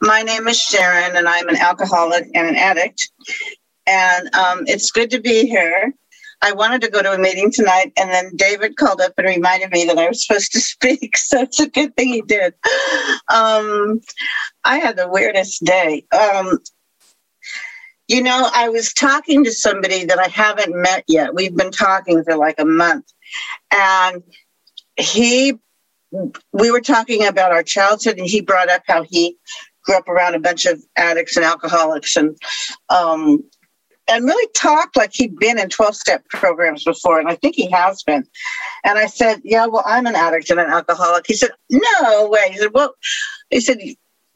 My name is Sharon, and I'm an alcoholic and an addict. And um, it's good to be here. I wanted to go to a meeting tonight, and then David called up and reminded me that I was supposed to speak. So it's a good thing he did. Um, I had the weirdest day. Um, you know, I was talking to somebody that I haven't met yet. We've been talking for like a month. And he, we were talking about our childhood, and he brought up how he grew up around a bunch of addicts and alcoholics and um, and really talked like he'd been in 12 step programs before. And I think he has been. And I said, Yeah, well, I'm an addict and an alcoholic. He said, No way. He said, Well, he said,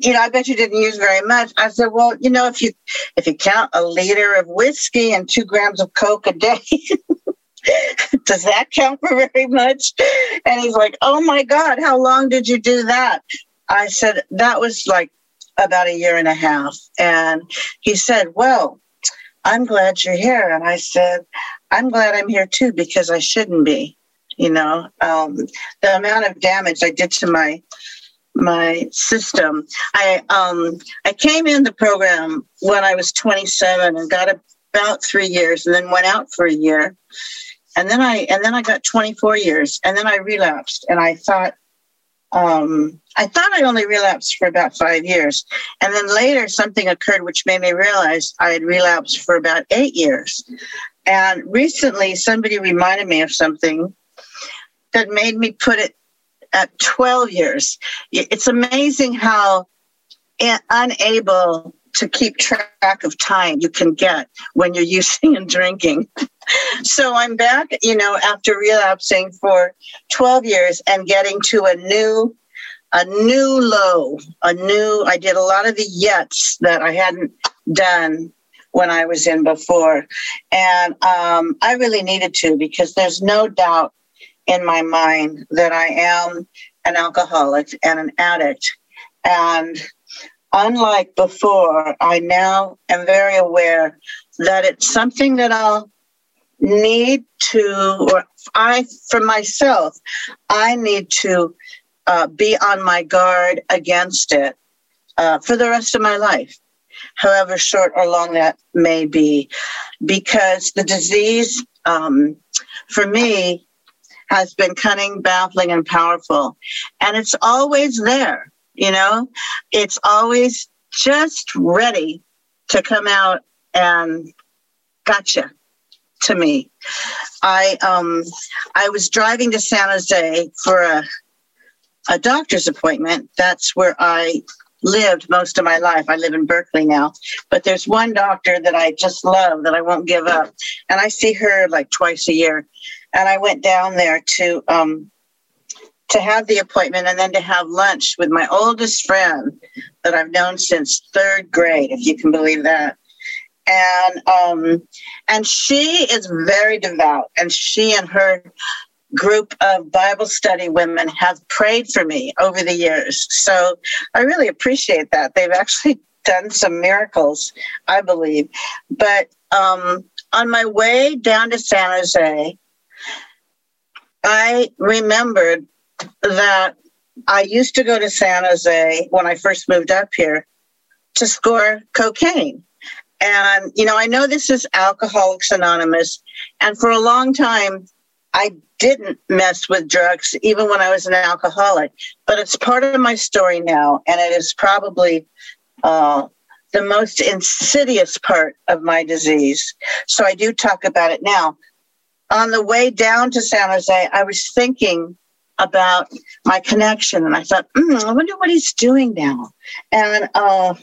you know, I bet you didn't use very much. I said, well, you know, if you if you count a liter of whiskey and two grams of coke a day, does that count for very much? And he's like, oh my God, how long did you do that? I said, that was like about a year and a half. And he said, well, I'm glad you're here. And I said, I'm glad I'm here too, because I shouldn't be. You know, um, the amount of damage I did to my my system. I um I came in the program when I was 27 and got about three years, and then went out for a year, and then I and then I got 24 years, and then I relapsed, and I thought. Um, I thought I only relapsed for about five years. And then later, something occurred which made me realize I had relapsed for about eight years. And recently, somebody reminded me of something that made me put it at 12 years. It's amazing how unable to keep track of time you can get when you're using and drinking. so I'm back, you know, after relapsing for 12 years and getting to a new a new low, a new I did a lot of the yets that I hadn't done when I was in before. And um, I really needed to because there's no doubt in my mind that I am an alcoholic and an addict. And unlike before, I now am very aware that it's something that I'll need to, or I, for myself, I need to uh, be on my guard against it uh, for the rest of my life, however short or long that may be, because the disease, um, for me, has been cunning, baffling, and powerful. And it's always there, you know, it's always just ready to come out and gotcha to me. I um I was driving to San Jose for a a doctor's appointment. That's where I lived most of my life. I live in Berkeley now, but there's one doctor that I just love that I won't give up. And I see her like twice a year and I went down there to um, to have the appointment and then to have lunch with my oldest friend that I've known since third grade, if you can believe that. And um, and she is very devout, and she and her group of Bible study women have prayed for me over the years. So I really appreciate that. They've actually done some miracles, I believe. But um, on my way down to San Jose, I remembered that I used to go to San Jose when I first moved up here to score cocaine. And, you know, I know this is Alcoholics Anonymous. And for a long time, I didn't mess with drugs, even when I was an alcoholic. But it's part of my story now. And it is probably uh, the most insidious part of my disease. So I do talk about it now on the way down to San Jose, I was thinking about my connection, and I thought, mm, I wonder what he's doing now. And uh,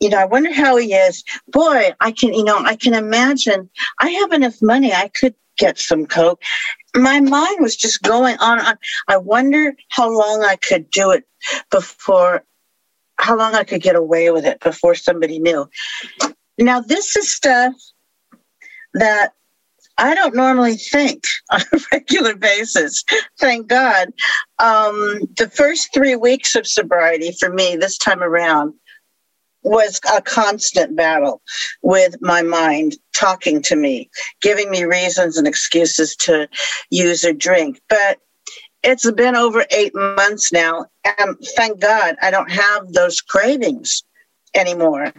you know, I wonder how he is. Boy, I can, you know, I can imagine. I have enough money; I could get some coke. My mind was just going on. on. I wonder how long I could do it before, how long I could get away with it before somebody knew. Now, this is stuff that I don't normally think on a regular basis. Thank God. Um, the first three weeks of sobriety for me this time around was a constant battle with my mind talking to me, giving me reasons and excuses to use or drink. But it's been over eight months now, and thank God I don't have those cravings anymore.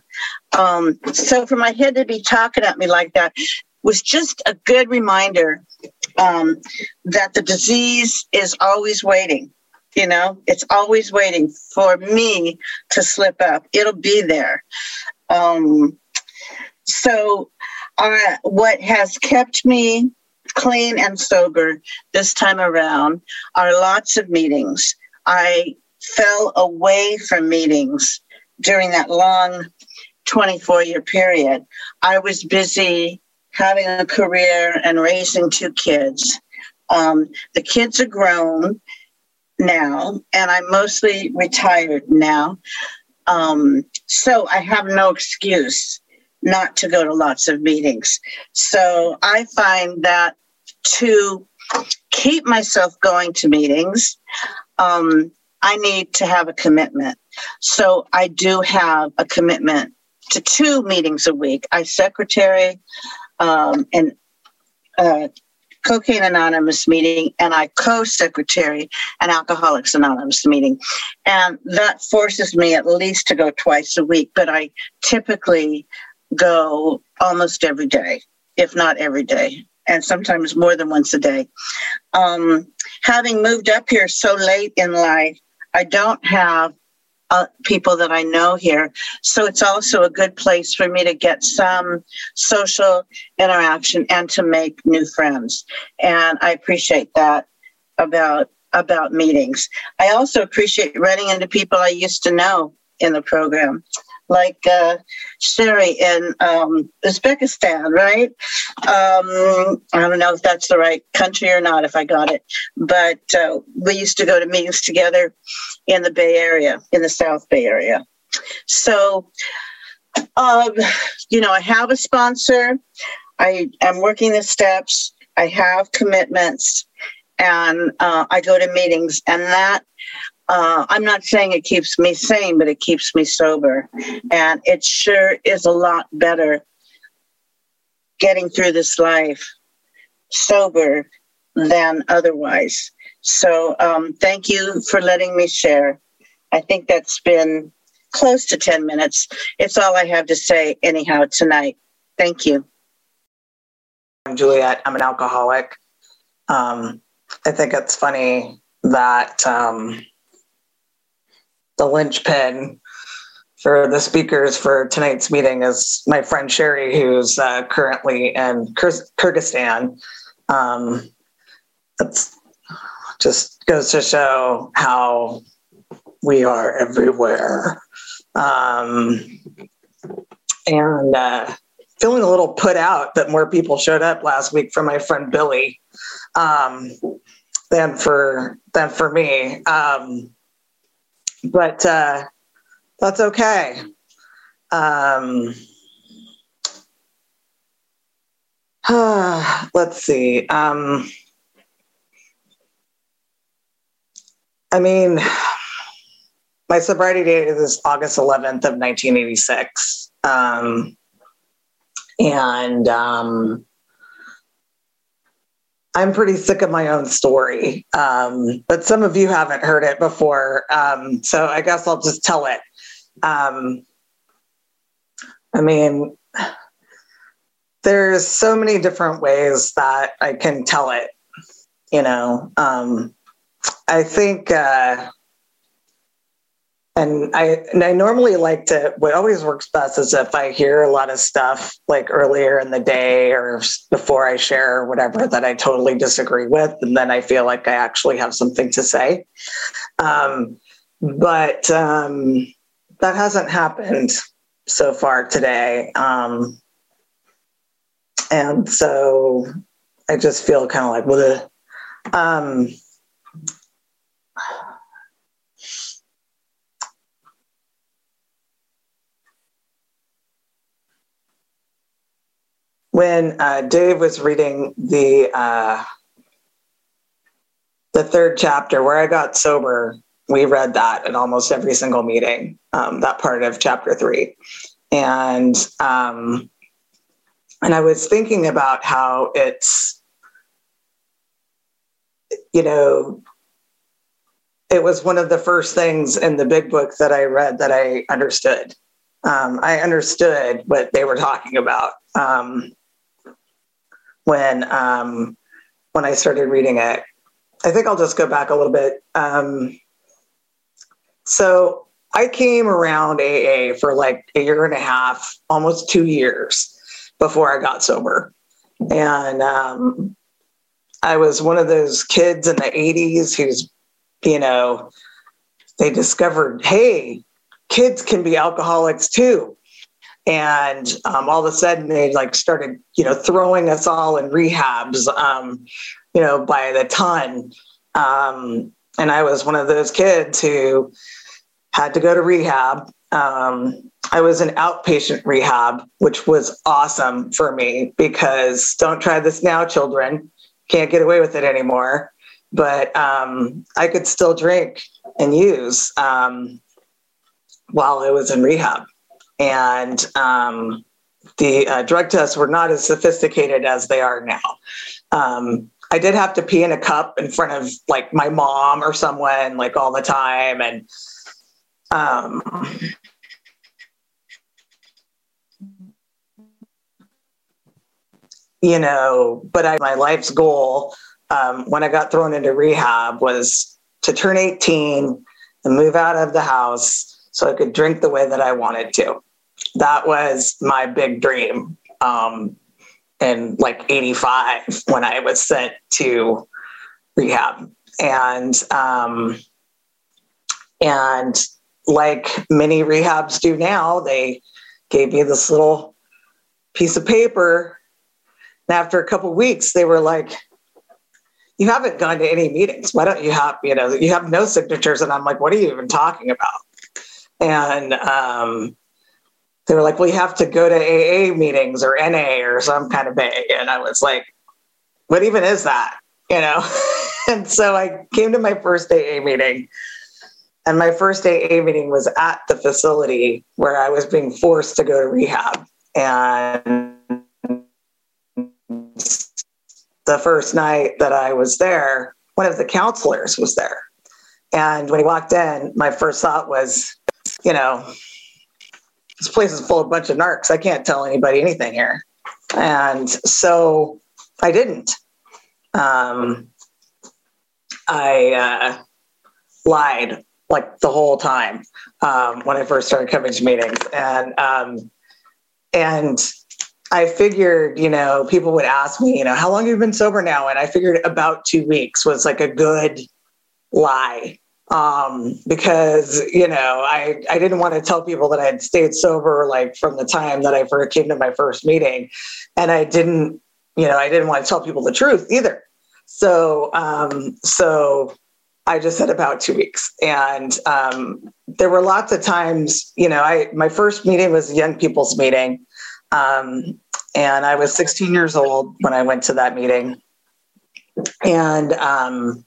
Um, so for my head to be talking at me like that was just a good reminder um, that the disease is always waiting. You know, it's always waiting for me to slip up. It'll be there. Um, so, uh, what has kept me clean and sober this time around are lots of meetings. I fell away from meetings during that long 24 year period. I was busy having a career and raising two kids. Um, the kids are grown now, and I'm mostly retired now. Um, so I have no excuse not to go to lots of meetings. So I find that to keep myself going to meetings, um, I need to have a commitment. So I do have a commitment to two meetings a week. I secretary um, an uh, Cocaine Anonymous meeting, and I co-secretary an Alcoholics Anonymous meeting, and that forces me at least to go twice a week. But I typically go almost every day, if not every day and sometimes more than once a day. Um, having moved up here so late in life, I don't have uh, people that I know here. So it's also a good place for me to get some social interaction and to make new friends. And I appreciate that about about meetings. I also appreciate running into people I used to know in the program like uh, Sherry in um, Uzbekistan, right? Um, I don't know if that's the right country or not, if I got it, but uh, we used to go to meetings together in the Bay Area, in the South Bay Area. So, um, you know, I have a sponsor. I am working the steps. I have commitments, and uh, I go to meetings, and that uh, I'm not saying it keeps me sane, but it keeps me sober. And it sure is a lot better getting through this life sober than otherwise. So um, thank you for letting me share. I think that's been close to 10 minutes. It's all I have to say, anyhow, tonight. Thank you. I'm Juliet. I'm an alcoholic. Um, I think it's funny that um, the linchpin for the speakers for tonight's meeting is my friend Sherry, who's uh, currently in Kyrgyzstan. Um, that's just goes to show how we are everywhere. Um, and uh, feeling a little put out that more people showed up last week for my friend Billy um, than for than for me. Um, but uh, that's okay. Um, let's see. Um, I mean, my sobriety date is August 11th of 1986. Um, and um, I'm pretty sick of my own story, um, but some of you haven't heard it before. Um, so I guess I'll just tell it. Um, I mean, there's so many different ways that I can tell it. You know, um, I think uh, and I and I normally like to what always works best is if I hear a lot of stuff like earlier in the day or before I share or whatever that I totally disagree with, and then I feel like I actually have something to say. Um, but um, that hasn't happened so far today, um, and so I just feel kind of like, well, when uh, Dave was reading the uh, the third chapter where I got sober, we read that at almost every single meeting. Um, that part of chapter three, and um, and I was thinking about how it's you know it was one of the first things in the big book that I read that I understood. Um, I understood what they were talking about um, when um, when I started reading it. I think I'll just go back a little bit. Um, so I came around AA for like a year and a half, almost two years before I got sober. And um, I was one of those kids in the 80s who's, you know, they discovered, hey, kids can be alcoholics too. And um, all of a sudden they like started, you know, throwing us all in rehabs, um, you know, by the ton. Um, and I was one of those kids who had to go to rehab. Um, I was in outpatient rehab, which was awesome for me because don't try this now, children. Can't get away with it anymore. But um, I could still drink and use um, while I was in rehab. And um, the uh, drug tests were not as sophisticated as they are now. Um, I did have to pee in a cup in front of like my mom or someone like all the time. And um, you know, but I, my life's goal um, when I got thrown into rehab was to turn 18 and move out of the house so I could drink the way that I wanted to. That was my big dream. Um, in like 85 when I was sent to rehab. And, um, and like many rehabs do now, they gave me this little piece of paper. And after a couple weeks, they were like, you haven't gone to any meetings. Why don't you have, you know, you have no signatures? And I'm like, what are you even talking about? And um, they were like, you have to go to AA meetings or NA or some kind of A. And I was like, what even is that? You know? and so I came to my first AA meeting and my first AA meeting was at the facility where I was being forced to go to rehab. And the first night that I was there, one of the counselors was there. And when he walked in, my first thought was, you know, this place is full of a bunch of narcs. I can't tell anybody anything here. And so I didn't. Um, I uh, lied like the whole time um, when I first started coming to meetings, and um, and I figured, you know, people would ask me, you know, how long have you been sober now? And I figured about two weeks was like a good lie um, because you know I I didn't want to tell people that I had stayed sober like from the time that I first came to my first meeting, and I didn't you know I didn't want to tell people the truth either. So um, so I just said about two weeks, and um, there were lots of times you know I my first meeting was a young people's meeting, um, and I was 16 years old when I went to that meeting, and um,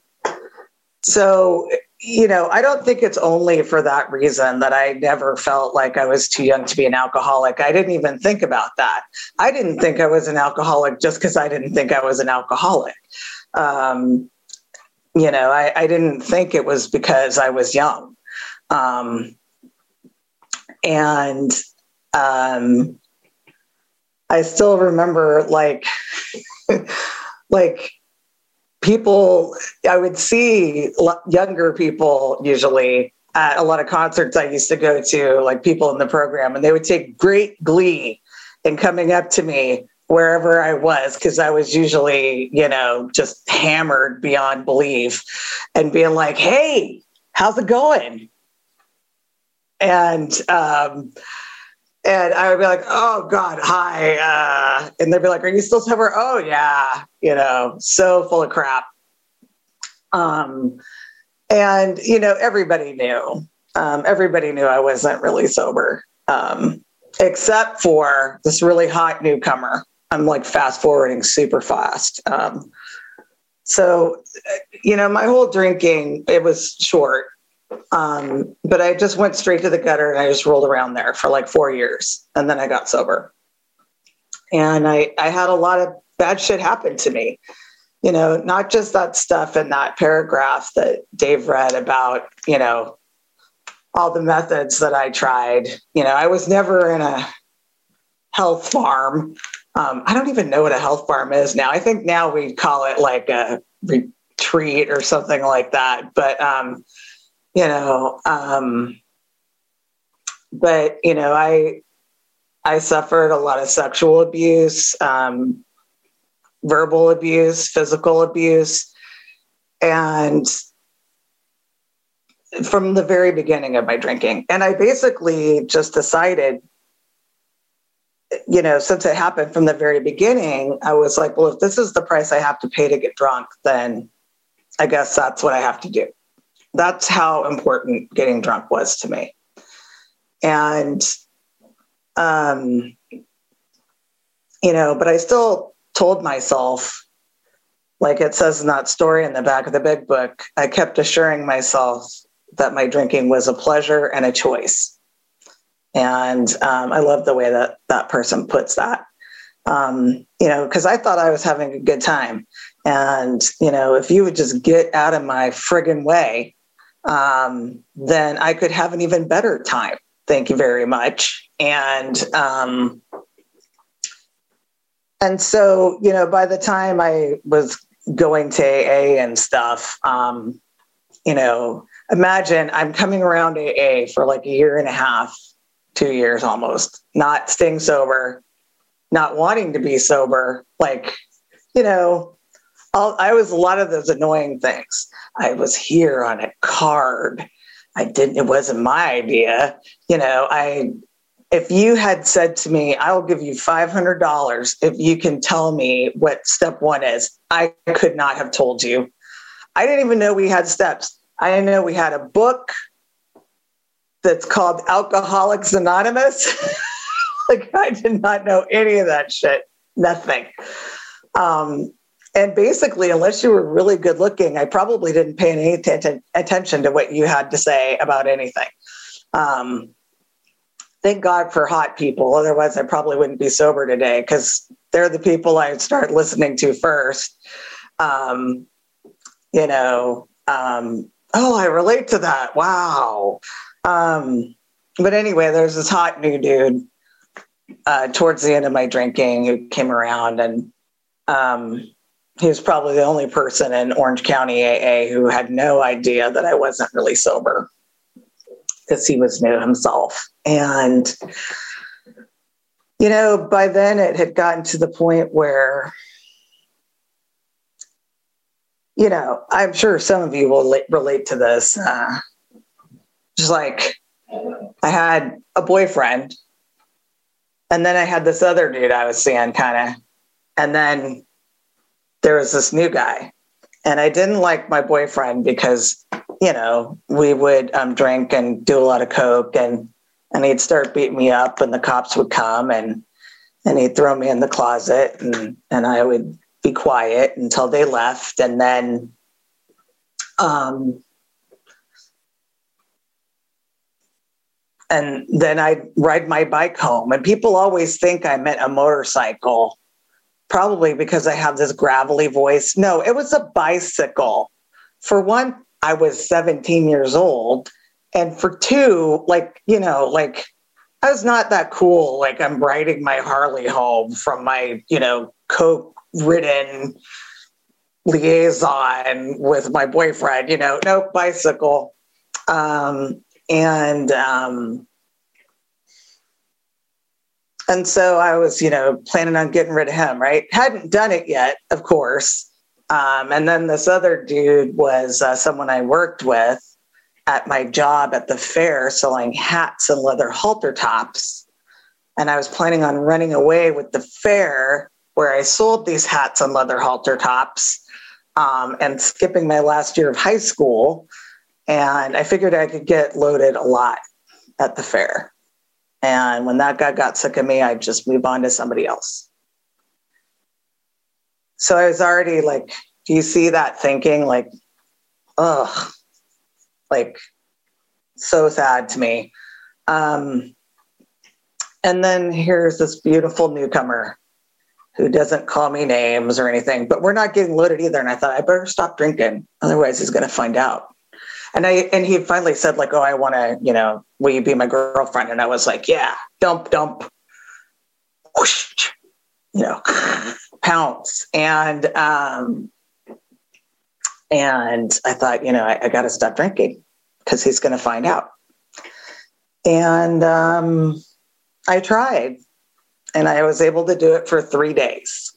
so you know, I don't think it's only for that reason that I never felt like I was too young to be an alcoholic. I didn't even think about that. I didn't think I was an alcoholic just because I didn't think I was an alcoholic. Um, you know, I, I, didn't think it was because I was young. Um, and um, I still remember like, like people I would see younger people usually at a lot of concerts I used to go to, like people in the program, and they would take great glee in coming up to me wherever I was, because I was usually, you know, just hammered beyond belief and being like, hey, how's it going? And, um, and I would be like, "Oh God, hi," uh, and they'd be like, "Are you still sober?" Oh yeah, you know, so full of crap. Um, and you know, everybody knew. Um, everybody knew I wasn't really sober, um, except for this really hot newcomer. I'm like fast forwarding super fast. Um, so, you know, my whole drinking it was short um, but I just went straight to the gutter and I just rolled around there for like four years. And then I got sober. And I, I had a lot of bad shit happen to me. you know, not just that stuff in that paragraph that Dave read about, you know, all the methods that I tried. You know, I was never in a health farm. Um, I don't even know what a health farm is now. I think now we call it like a retreat or something like that. But, um, you know, um, but, you know, I, I suffered a lot of sexual abuse, um, verbal abuse, physical abuse. And from the very beginning of my drinking. And I basically just decided, you know, since it happened from the very beginning, I was like, well, if this is the price I have to pay to get drunk, then I guess that's what I have to do. That's how important getting drunk was to me. And, um, you know, but I still told myself, like it says in that story in the back of the big book, I kept assuring myself that my drinking was a pleasure and a choice. And um, I love the way that that person puts that. Um, you know, because I thought I was having a good time. And, you know, if you would just get out of my friggin' way, um, then I could have an even better time. Thank you very much. And, um, and so, you know, by the time I was going to AA and stuff, um, you know, imagine I'm coming around AA for like a year and a half, two years almost, not staying sober, not wanting to be sober. Like, you know, I'll, I was a lot of those annoying things. I was here on a card. I didn't, it wasn't my idea. You know, I, if you had said to me, I'll give you $500 if you can tell me what step one is, I could not have told you. I didn't even know we had steps. I didn't know we had a book that's called Alcoholics Anonymous. like I did not know any of that shit, nothing. Um, and basically, unless you were really good looking, I probably didn't pay any t- attention to what you had to say about anything. Um, thank God for hot people. Otherwise, I probably wouldn't be sober today because they're the people I start listening to first. Um, you know, um, oh, I relate to that. Wow. Um, but anyway, there's this hot new dude uh, towards the end of my drinking who came around, and um, he was probably the only person in Orange County AA who had no idea that I wasn't really sober because he was new himself. And, you know, by then it had gotten to the point where you know, I'm sure some of you will relate to this. Uh, just like I had a boyfriend, and then I had this other dude I was seeing, kind of, and then there was this new guy, and I didn't like my boyfriend because you know we would um, drink and do a lot of coke, and and he'd start beating me up, and the cops would come and and he'd throw me in the closet, and and I would be quiet until they left and then um, and then I'd ride my bike home. And people always think I meant a motorcycle, probably because I have this gravelly voice. No, it was a bicycle. For one, I was 17 years old. And for two, like, you know, like I was not that cool. Like I'm riding my Harley home from my, you know, Coke ridden liaison with my boyfriend, you know, no bicycle. Um, and um, and so I was, you know, planning on getting rid of him, right? Hadn't done it yet, of course. Um, and then this other dude was uh, someone I worked with at my job at the fair selling hats and leather halter tops. And I was planning on running away with the fair where I sold these hats and leather halter tops um, and skipping my last year of high school. And I figured I could get loaded a lot at the fair. And when that guy got sick of me, I'd just move on to somebody else. So I was already like, do you see that thinking? Like, ugh, like so sad to me. Um, and then here's this beautiful newcomer who doesn't call me names or anything, but we're not getting loaded either. And I thought I better stop drinking, otherwise he's going to find out. And I and he finally said like, "Oh, I want to, you know, will you be my girlfriend?" And I was like, "Yeah, dump, dump, whoosh, you know, pounce." And um, and I thought, you know, I, I got to stop drinking because he's going to find out. And um, I tried, and I was able to do it for three days.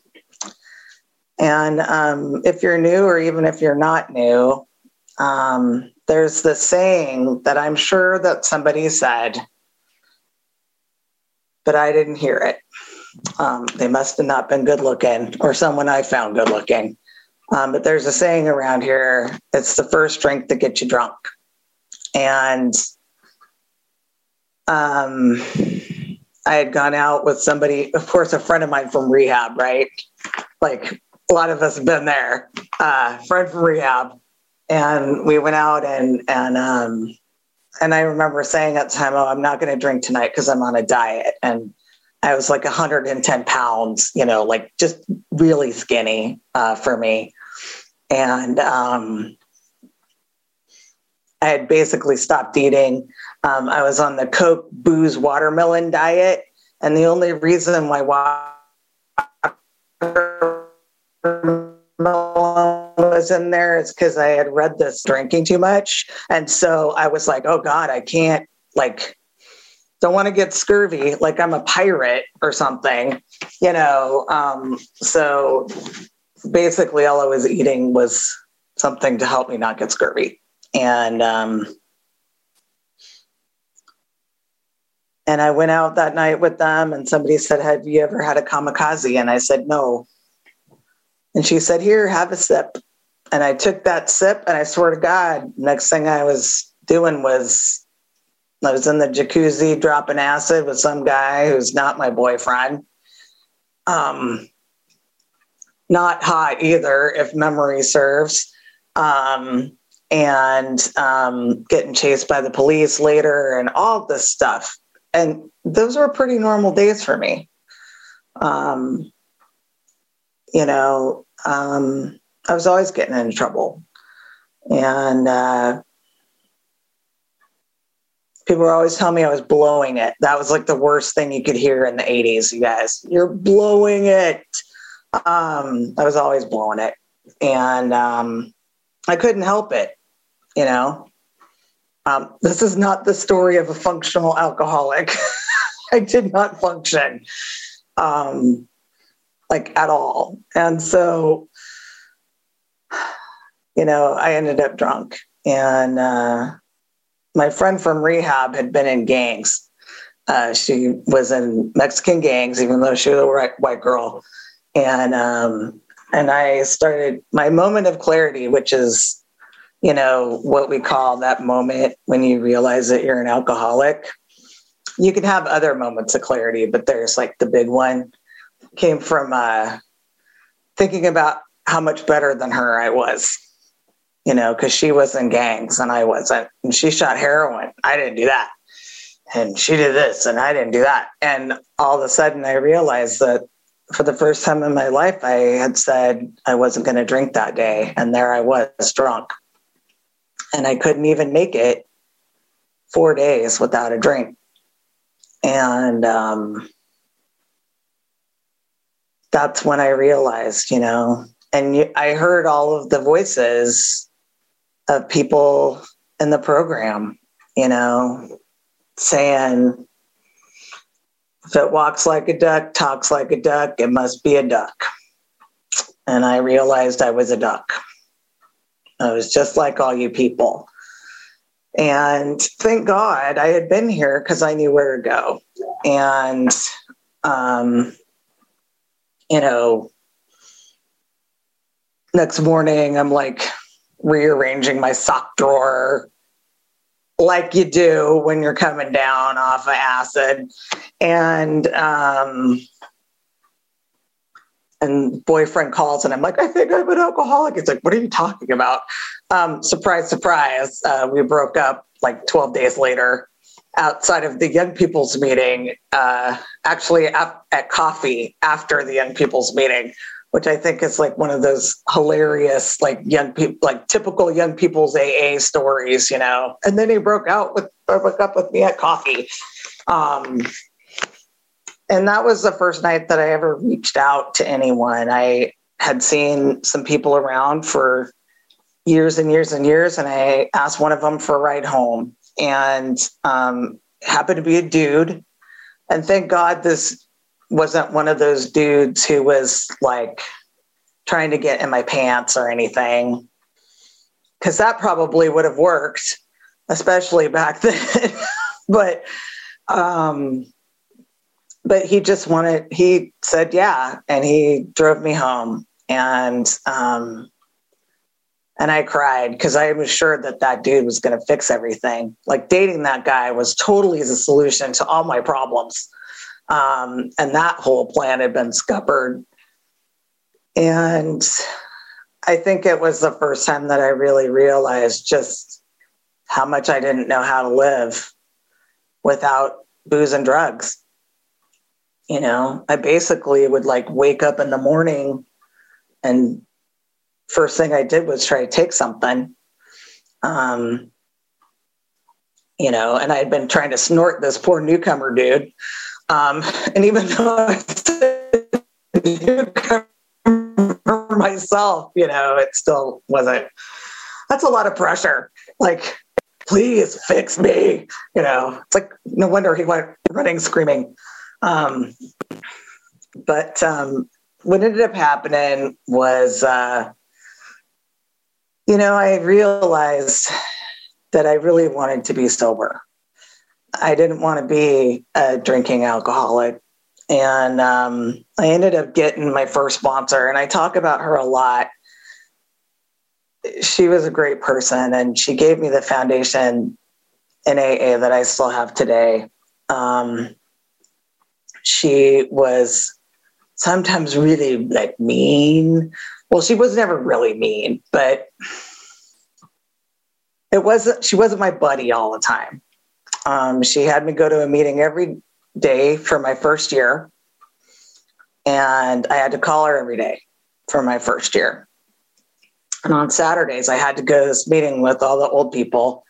And um, if you're new, or even if you're not new, um, there's the saying that I'm sure that somebody said, but I didn't hear it. Um, they must have not been good looking, or someone I found good looking. Um, but there's a saying around here it's the first drink that gets you drunk. And um, I had gone out with somebody, of course, a friend of mine from rehab, right? Like a lot of us have been there, uh, friend from rehab. And we went out and, and, um, and I remember saying at the time, oh, I'm not going to drink tonight because I'm on a diet. And I was like 110 pounds, you know, like just really skinny uh, for me. And um, I had basically stopped eating. Um, I was on the Coke, booze, watermelon diet. And the only reason why watermelon was in there is because I had read this drinking too much. And so I was like, oh God, I can't, like, don't want to get scurvy like I'm a pirate or something, you know. Um, so basically, all I was eating was something to help me not get scurvy, and um, and I went out that night with them, and somebody said, "Have you ever had a kamikaze?" And I said, "No." And she said, "Here, have a sip." And I took that sip, and I swear to God, next thing I was doing was I was in the jacuzzi dropping acid with some guy who's not my boyfriend. Um, not hot either, if memory serves. Um, and um, getting chased by the police later and all this stuff. And those were pretty normal days for me. Um, you know, um, I was always getting into trouble. And uh, people were always telling me I was blowing it. That was like the worst thing you could hear in the 80s, you guys. You're blowing it. Um, I was always blowing it. And um, I couldn't help it, you know. Um, this is not the story of a functional alcoholic. I did not function um, like at all. And so, you know, I ended up drunk and uh, my friend from rehab had been in gangs. Uh, she was in Mexican gangs, even though she was a white girl. And um, and I started my moment of clarity, which is, you know, what we call that moment when you realize that you're an alcoholic. You can have other moments of clarity, but there's like the big one came from uh, thinking about how much better than her I was you know, because she was in gangs and I wasn't. And she shot heroin. I didn't do that. And she did this and I didn't do that. And all of a sudden I realized that for the first time in my life, I had said I wasn't going to drink that day. And there I was drunk. And I couldn't even make it four days without a drink. And um, that's when I realized, you know, and you, I heard all of the voices of people in the program, you know, saying, if it walks like a duck, talks like a duck, it must be a duck. And I realized I was a duck. I was just like all you people. And thank God I had been here because I knew where to go. And, um, you know, next morning, I'm like, rearranging my sock drawer like you do when you're coming down off of acid. And um and boyfriend calls and i'm like i think i'm an alcoholic. It's like what are you talking about? Um surprise surprise uh, we broke up like 12 days later outside of the young people's meeting, uh, actually at, at coffee after the young people's meeting, which I think is like one of those hilarious, like young people, like typical young people's AA stories, you know. And then he broke out with, broke up with me at coffee. Um, and that was the first night that I ever reached out to anyone. I had seen some people around for years and years and years, and I asked one of them for a ride home, and um, happened to be a dude. And thank God this wasn't one of those dudes who was like trying to get in my pants or anything, because that probably would have worked, especially back then. but um, but he just wanted he said yeah and he drove me home. And um and i cried because i was sure that that dude was going to fix everything. Like dating that guy was totally the solution to all my problems um and that whole plan had been scuppered. And i think it was the first time that i really realized just how much i didn't know how to live without booze and drugs. You know i basically would like wake up in the morning and first thing i did was try to take something. Um you know and i had been trying to snort this poor newcomer dude um and even though I did it for myself you know it still wasn't that's a lot of pressure. Like please fix me you know. It's like no wonder he went running screaming. Um, but um, what ended up happening was, uh, you know, I realized that I really wanted to be sober. I didn't want to be a drinking alcoholic. And um, I ended up getting my first sponsor, and I talk about her a lot. She was a great person, and she gave me the foundation in AA that I still have today. Um, she was sometimes really like mean. Well, she was never really mean, but it wasn't, she wasn't my buddy all the time. Um, she had me go to a meeting every day for my first year. And I had to call her every day for my first year. And on Saturdays, I had to go to this meeting with all the old people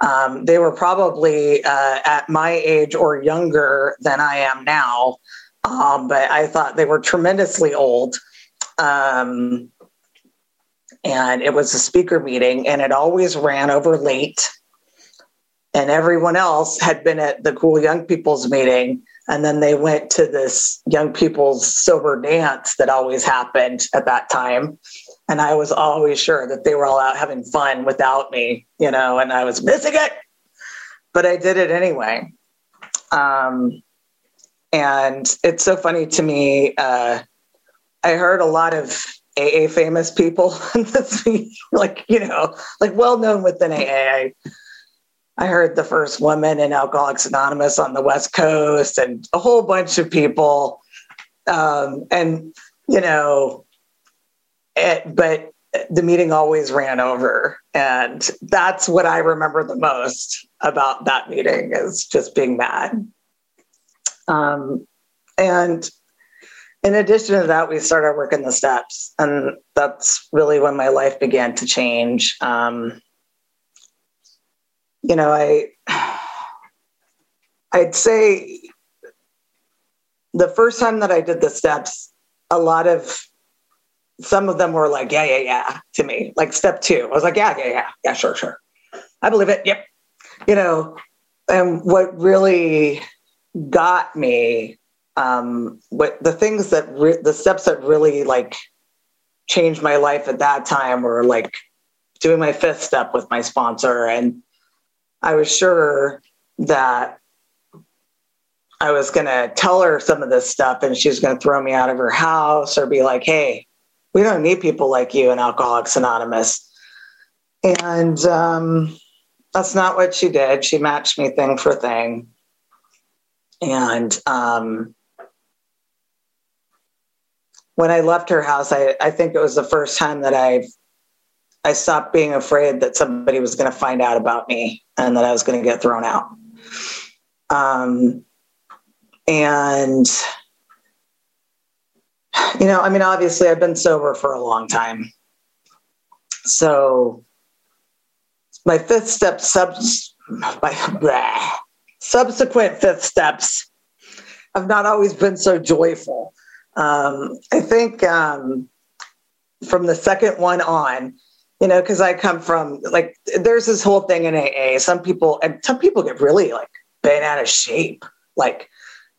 um, they were probably uh, at my age or younger than I am now, um, but I thought they were tremendously old. Um, and it was a speaker meeting, and it always ran over late. And everyone else had been at the cool young people's meeting, and then they went to this young people's sober dance that always happened at that time and I was always sure that they were all out having fun without me, you know, and I was missing it, but I did it anyway. Um, and it's so funny to me. Uh, I heard a lot of AA famous people like, you know, like well known within AA. I, heard the first woman in Alcoholics Anonymous on the West Coast and a whole bunch of people. Um, and, you know, it, but the meeting always ran over. And that's what i remember the most about that meeting is just being mad. Um, and in addition to that we started working the steps. And that's really when my life began to change. Um, you know i i'd say the first time that i did the steps a lot of some of them were like, yeah, yeah, yeah, to me. Like step two, I was like, yeah, yeah, yeah, yeah, sure, sure. I believe it. Yep. You know, and what really got me, um, what the things that re- the steps that really like changed my life at that time were like doing my fifth step with my sponsor. And I was sure that I was going to tell her some of this stuff and she was going to throw me out of her house or be like, hey, we don't need people like you in Alcoholics Anonymous. And um, that's not what she did. She matched me thing for thing. And um, when I left her house, I, I think it was the first time that I I stopped being afraid that somebody was going to find out about me and that I was going to get thrown out. Um, and, you know, I mean, obviously, I've been sober for a long time. So, my fifth step subs, my subsequent fifth steps have not always been so joyful. Um, I think um, from the second one on, you know, because I come from like there's this whole thing in AA. Some people and some people get really like bent out of shape. Like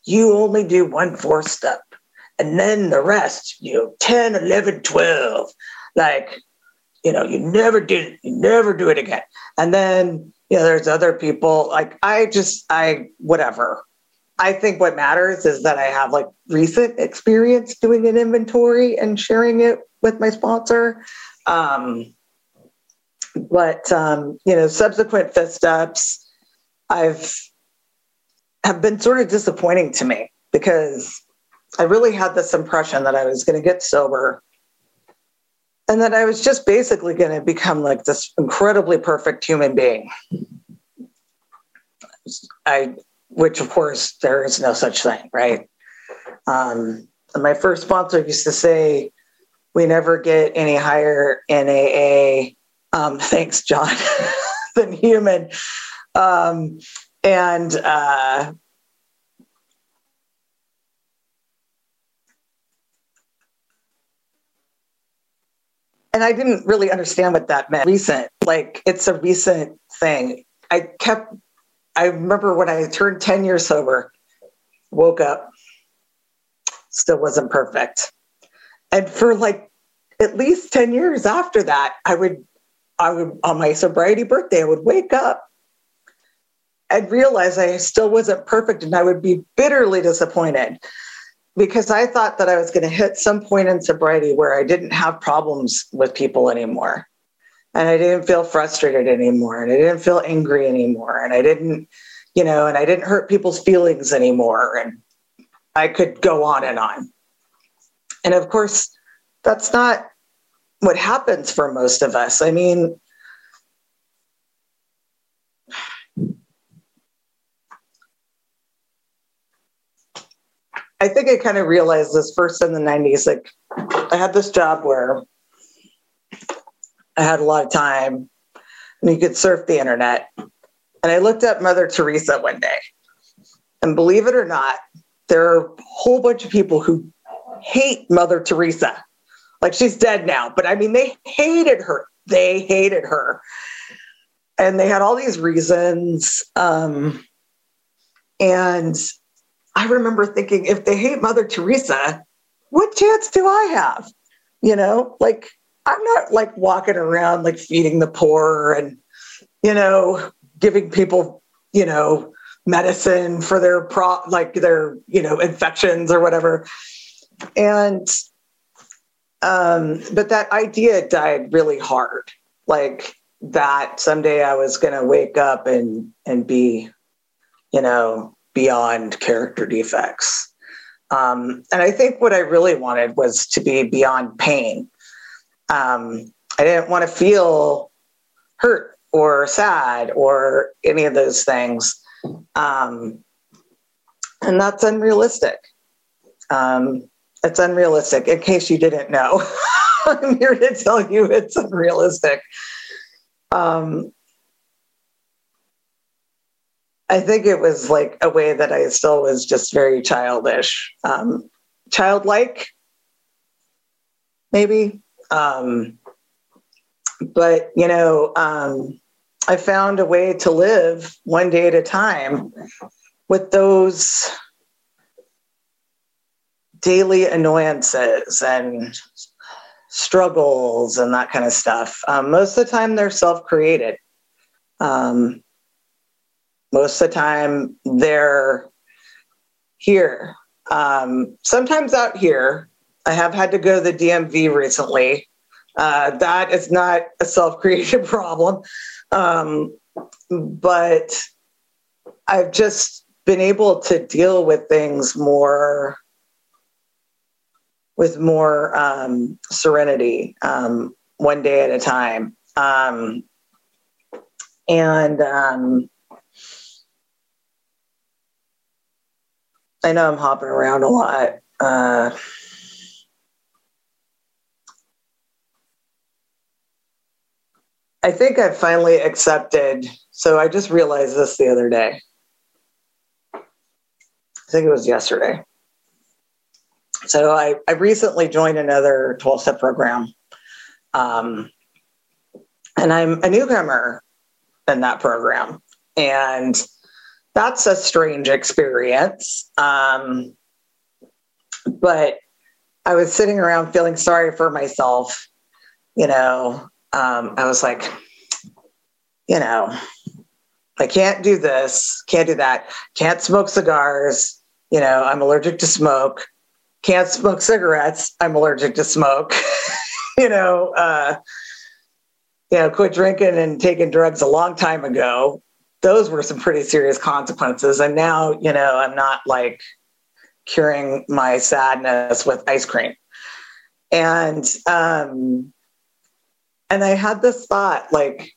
you only do one four step and then the rest, you know, 10, 11, 12. Like, you know, you never did it, you never do it again. And then, you know, there's other people like I just, I, whatever. I think what matters is that I have like recent experience doing an inventory and sharing it with my sponsor. Um, but um, you know, subsequent fifth steps, I've have been sort of disappointing to me because I really had this impression that I was going to get sober and that I was just basically going to become like this incredibly perfect human being. I, which of course there is no such thing, right? Um, my first sponsor used to say, "We never get any higher in AA um, thanks, John, than human. Um, and uh, and I didn't really understand what that meant. Recent, like it's a recent thing. I kept. I remember when I turned ten years sober, woke up, still wasn't perfect, and for like at least 10 years after that, I would I would, on my sobriety birthday, I would wake up and realize I still wasn't perfect and I would be bitterly disappointed because I thought that I was going to hit some point in sobriety where I didn't have problems with people anymore. And I didn't feel frustrated anymore. And I didn't feel angry anymore. And I didn't, you know, and I didn't hurt people's feelings anymore. And I could go on and on. And of course, that's not what happens for most of us. I mean, I think I kind of realized this first in the 90s. Like, I had this job where I had a lot of time and you could surf the internet. And I looked up Mother Teresa one day. And believe it or not, there are a whole bunch of people who hate Mother Teresa. Like she's dead now, but I mean, they hated her. They hated her. And they had all these reasons. Um, and I remember thinking, if they hate Mother Teresa, what chance do I have? You know, like I'm not like walking around like feeding the poor and, you know, giving people, you know, medicine for their pro like their, you know, infections or whatever. And um, but that idea died really hard. Like that someday I was going to wake up and and be, you know, beyond character defects. Um, and I think what I really wanted was to be beyond pain. Um, I didn't want to feel hurt or sad or any of those things. Um, and that's unrealistic. Um, it's unrealistic. In case you didn't know, I'm here to tell you it's unrealistic. Um, I think it was like a way that I still was just very childish, um, childlike, maybe. Um, but, you know, um, I found a way to live one day at a time with those daily annoyances and struggles and that kind of stuff. Um, most of the time, they're self created. Um, most of the time, they're here. Um, sometimes out here, I have had to go to the DMV recently. Uh, that is not a self created problem. Um, but I've just been able to deal with things more with more um, serenity um, one day at a time. Um, and um, I know I'm hopping around a lot. Uh, I think I finally accepted. So I just realized this the other day. I think it was yesterday. So I, I recently joined another 12 step program. Um, and I'm a newcomer in that program. And that's a strange experience. Um, but I was sitting around feeling sorry for myself. You know, um, I was like, you know, I can't do this, can't do that, can't smoke cigars. You know, I'm allergic to smoke. Can't smoke cigarettes. I'm allergic to smoke. you know, uh, you know, quit drinking and taking drugs a long time ago. Those were some pretty serious consequences. And now, you know, I'm not like curing my sadness with ice cream. And um and I had this thought like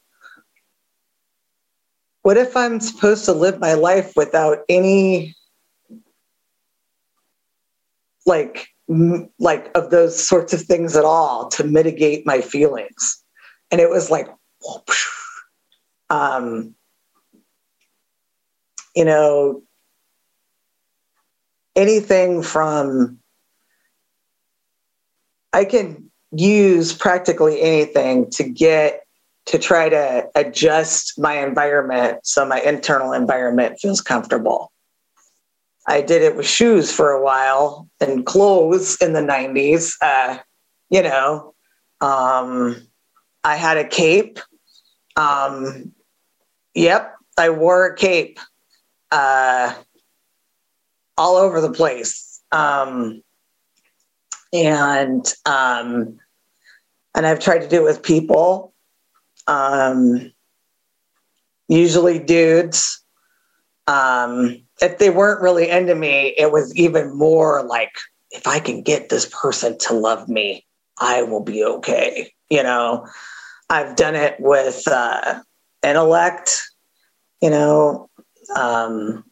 what if I'm supposed to live my life without any like like of those sorts of things at all to mitigate my feelings and it was like um you know anything from I can use practically anything to get to try to adjust my environment so my internal environment feels comfortable. I did it with shoes for a while and clothes in the 90s. Uh, you know, um, I had a cape. Um, yep, I wore a cape. Uh, all over the place. Um, and um, and I've tried to do it with people, um, usually dudes. Um, if they weren't really into me, it was even more like if I can get this person to love me, I will be okay. You know, I've done it with uh, intellect. You know, um,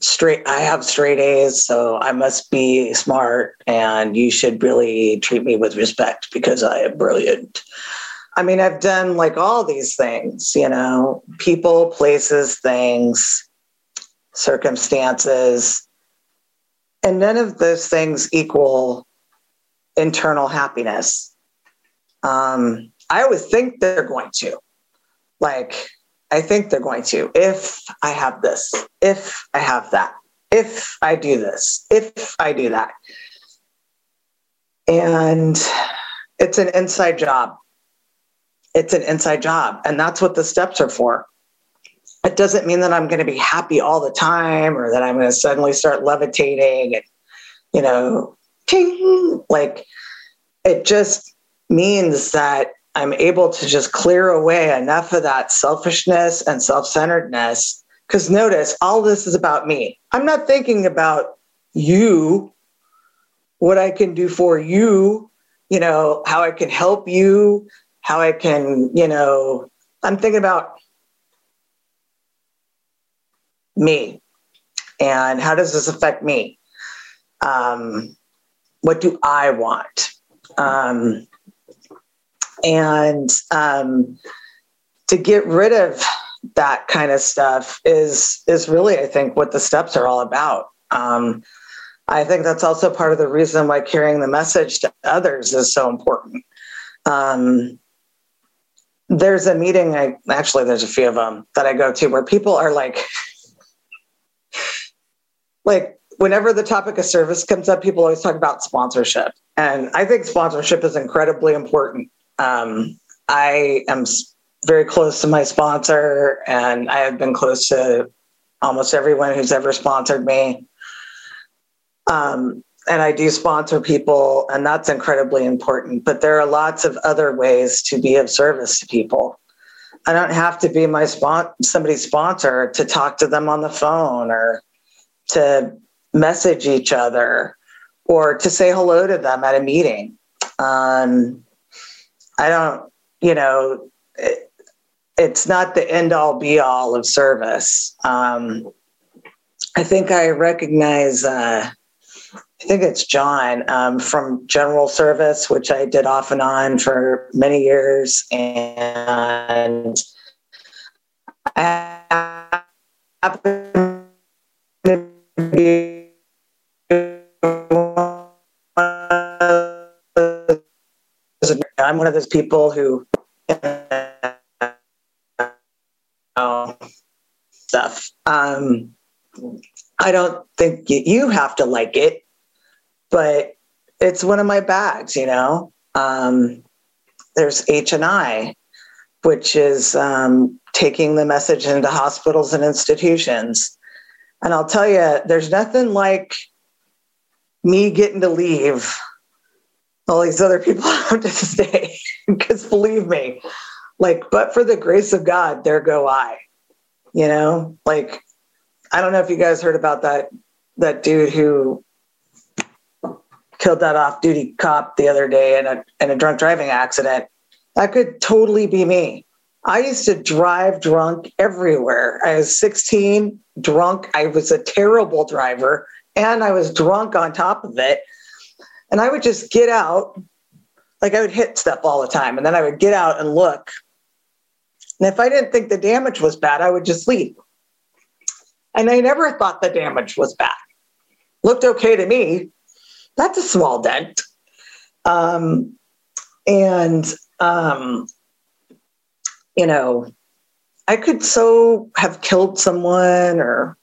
straight i have straight a's so i must be smart and you should really treat me with respect because i am brilliant i mean i've done like all these things you know people places things circumstances and none of those things equal internal happiness um, i always think they're going to like I think they're going to. If I have this, if I have that, if I do this, if I do that. And it's an inside job. It's an inside job. And that's what the steps are for. It doesn't mean that I'm going to be happy all the time or that I'm going to suddenly start levitating and, you know, ting, like it just means that I'm able to just clear away enough of that selfishness and self centeredness. Because notice, all this is about me. I'm not thinking about you, what I can do for you, you know, how I can help you, how I can, you know, I'm thinking about me and how does this affect me? Um, what do I want? Um, and um, to get rid of that kind of stuff is is really i think what the steps are all about um, i think that's also part of the reason why carrying the message to others is so important um, there's a meeting i actually there's a few of them that i go to where people are like like whenever the topic of service comes up people always talk about sponsorship and i think sponsorship is incredibly important um, I am very close to my sponsor, and I have been close to almost everyone who's ever sponsored me. Um, and I do sponsor people, and that's incredibly important. But there are lots of other ways to be of service to people. I don't have to be my spon- somebody's sponsor to talk to them on the phone or to message each other or to say hello to them at a meeting. Um, I don't, you know, it, it's not the end all be all of service. Um, I think I recognize, uh, I think it's John um, from General Service, which I did off and on for many years. And I I'm one of those people who stuff. Um, I don't think you have to like it, but it's one of my bags, you know. Um, there's H and I, which is um, taking the message into hospitals and institutions. And I'll tell you, there's nothing like me getting to leave all these other people have to stay. because believe me, like, but for the grace of God, there go I. You know, like I don't know if you guys heard about that that dude who killed that off-duty cop the other day in a in a drunk driving accident. That could totally be me. I used to drive drunk everywhere. I was 16, drunk. I was a terrible driver, and I was drunk on top of it. And I would just get out, like I would hit stuff all the time, and then I would get out and look. And if I didn't think the damage was bad, I would just leave. And I never thought the damage was bad. Looked okay to me. That's a small dent. Um, and, um, you know, I could so have killed someone or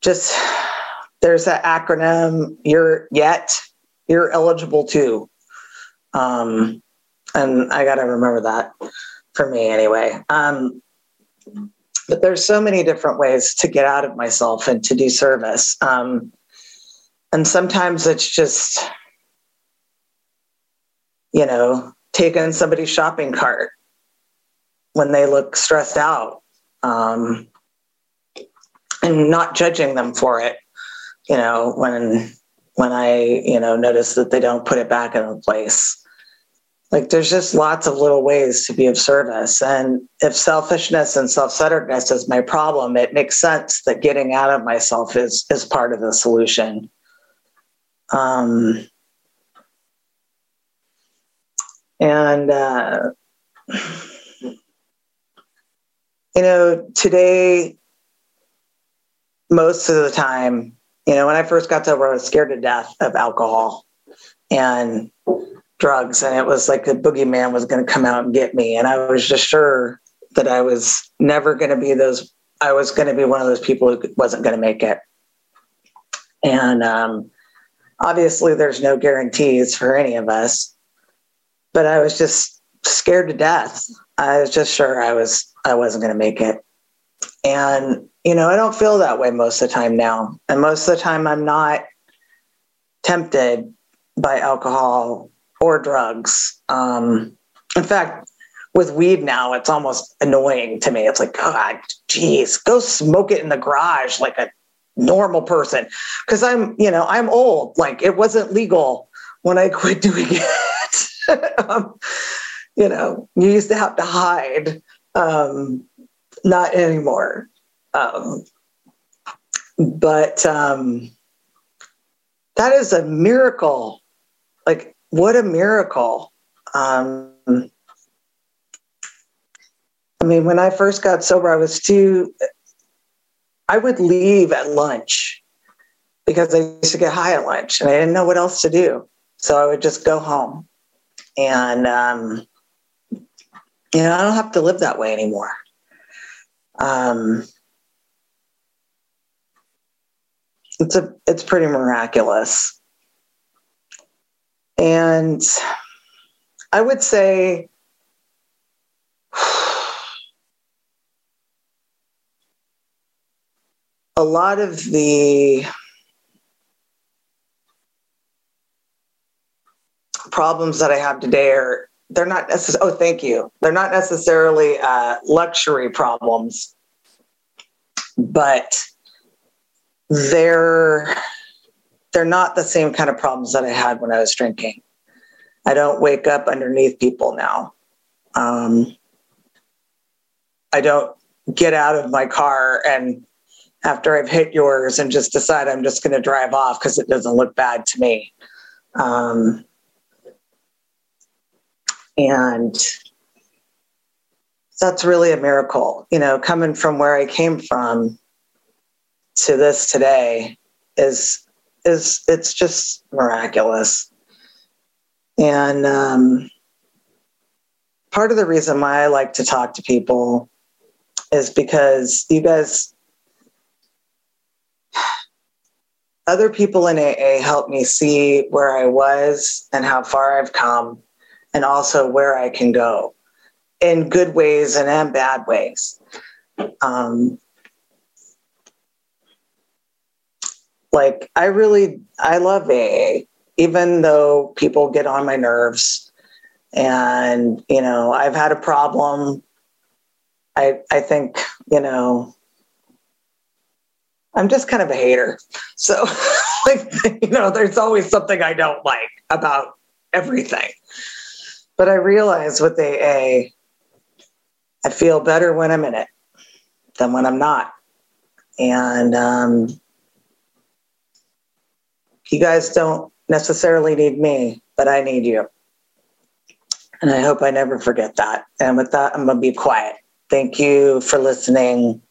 just there's that acronym you're yet you're eligible to um, and i got to remember that for me anyway. Um, but there's so many different ways to get out of myself and to do service. Um, and sometimes it's just you know taking somebody's shopping cart when they look stressed out um, and not judging them for it you know, when when I, you know, notice that they don't put it back in place. Like there's just lots of little ways to be of service. And if selfishness and self-centeredness is my problem, it makes sense that getting out of myself is is part of the solution. Um, and uh, you know, today, most of the time, you know, when I first got sober, I was scared to death of alcohol and drugs. And it was like the boogeyman was going to come out and get me. And I was just sure that I was never going to be those, I was going to be one of those people who wasn't going to make it. And um, obviously, there's no guarantees for any of us, but I was just scared to death. I was just sure I was, I wasn't going to make it. And you know, I don't feel that way most of the time now. And most of the time, I'm not tempted by alcohol or drugs. Um, in fact, with weed now, it's almost annoying to me. It's like, God, geez, go smoke it in the garage like a normal person. Cause I'm, you know, I'm old. Like it wasn't legal when I quit doing it. um, you know, you used to have to hide. Um, not anymore. Um, but um, that is a miracle. Like, what a miracle. Um, I mean, when I first got sober, I was too, I would leave at lunch because I used to get high at lunch and I didn't know what else to do. So I would just go home. And, um, you know, I don't have to live that way anymore. Um, it's a it's pretty miraculous and i would say a lot of the problems that i have today are they're not necessarily oh thank you they're not necessarily uh, luxury problems but they're they're not the same kind of problems that I had when I was drinking. I don't wake up underneath people now. Um, I don't get out of my car and after I've hit yours and just decide I'm just going to drive off because it doesn't look bad to me. Um, and that's really a miracle, you know, coming from where I came from to this today is is it's just miraculous. And um, part of the reason why I like to talk to people is because you guys, other people in AA helped me see where I was and how far I've come, and also where I can go in good ways and in bad ways. Um, like I really I love AA, even though people get on my nerves, and you know I've had a problem. I I think you know I'm just kind of a hater, so like you know there's always something I don't like about everything. But I realize with AA, I feel better when I'm in it than when I'm not, and um, you guys don't necessarily need me, but I need you. And I hope I never forget that. And with that, I'm going to be quiet. Thank you for listening.